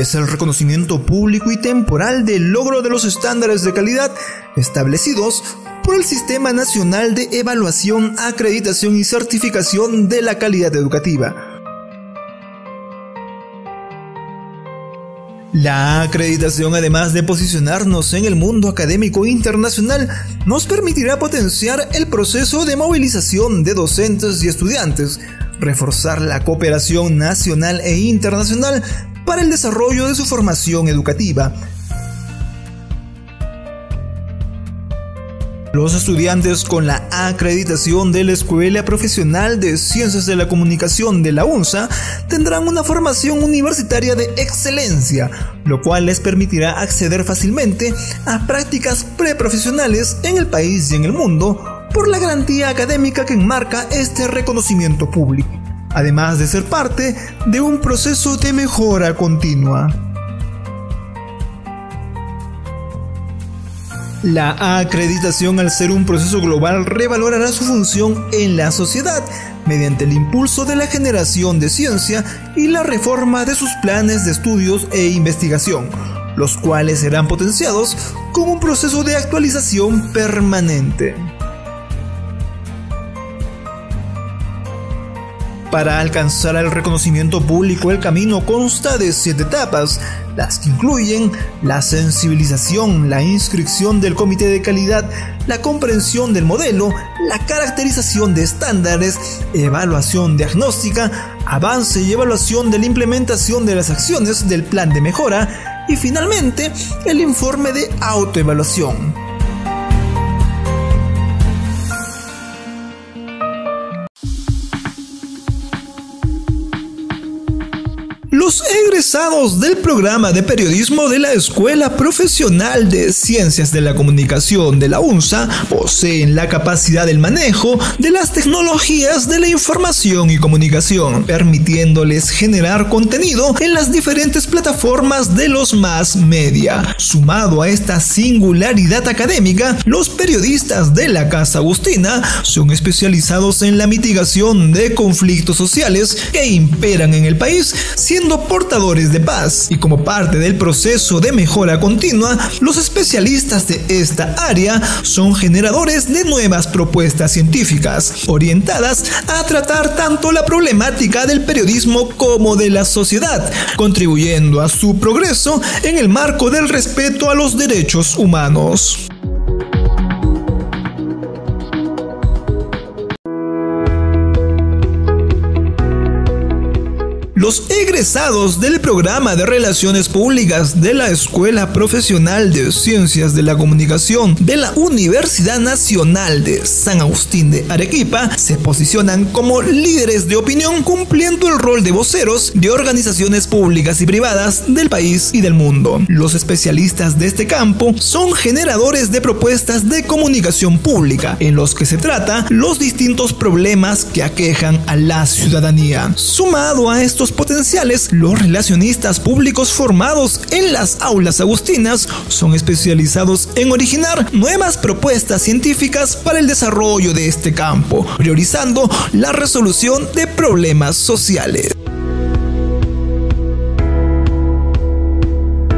es el reconocimiento público y temporal del logro de los estándares de calidad establecidos por el Sistema Nacional de Evaluación, Acreditación y Certificación de la Calidad Educativa. La acreditación, además de posicionarnos en el mundo académico internacional, nos permitirá potenciar el proceso de movilización de docentes y estudiantes, reforzar la cooperación nacional e internacional para el desarrollo de su formación educativa, Los estudiantes con la acreditación de la Escuela Profesional de Ciencias de la Comunicación de la UNSA tendrán una formación universitaria de excelencia, lo cual les permitirá acceder fácilmente a prácticas preprofesionales en el país y en el mundo por la garantía académica que enmarca este reconocimiento público, además de ser parte de un proceso de mejora continua. La acreditación al ser un proceso global revalorará su función en la sociedad mediante el impulso de la generación de ciencia y la reforma de sus planes de estudios e investigación, los cuales serán potenciados con un proceso de actualización permanente. Para alcanzar el reconocimiento público el camino consta de siete etapas, las que incluyen la sensibilización, la inscripción del comité de calidad, la comprensión del modelo, la caracterización de estándares, evaluación diagnóstica, avance y evaluación de la implementación de las acciones del plan de mejora y finalmente el informe de autoevaluación. Los egresados del programa de periodismo de la Escuela Profesional de Ciencias de la Comunicación de la UNSA poseen la capacidad del manejo de las tecnologías de la información y comunicación, permitiéndoles generar contenido en las diferentes plataformas de los más media. Sumado a esta singularidad académica, los periodistas de la Casa Agustina son especializados en la mitigación de conflictos sociales que imperan en el país, siendo portadores de paz y como parte del proceso de mejora continua, los especialistas de esta área son generadores de nuevas propuestas científicas orientadas a tratar tanto la problemática del periodismo como de la sociedad, contribuyendo a su progreso en el marco del respeto a los derechos humanos. Los egresados del programa de Relaciones Públicas de la Escuela Profesional de Ciencias de la Comunicación de la Universidad Nacional de San Agustín de Arequipa se posicionan como líderes de opinión cumpliendo el rol de voceros de organizaciones públicas y privadas del país y del mundo. Los especialistas de este campo son generadores de propuestas de comunicación pública en los que se trata los distintos problemas que aquejan a la ciudadanía. Sumado a estos potenciales, los relacionistas públicos formados en las aulas agustinas son especializados en originar nuevas propuestas científicas para el desarrollo de este campo, priorizando la resolución de problemas sociales.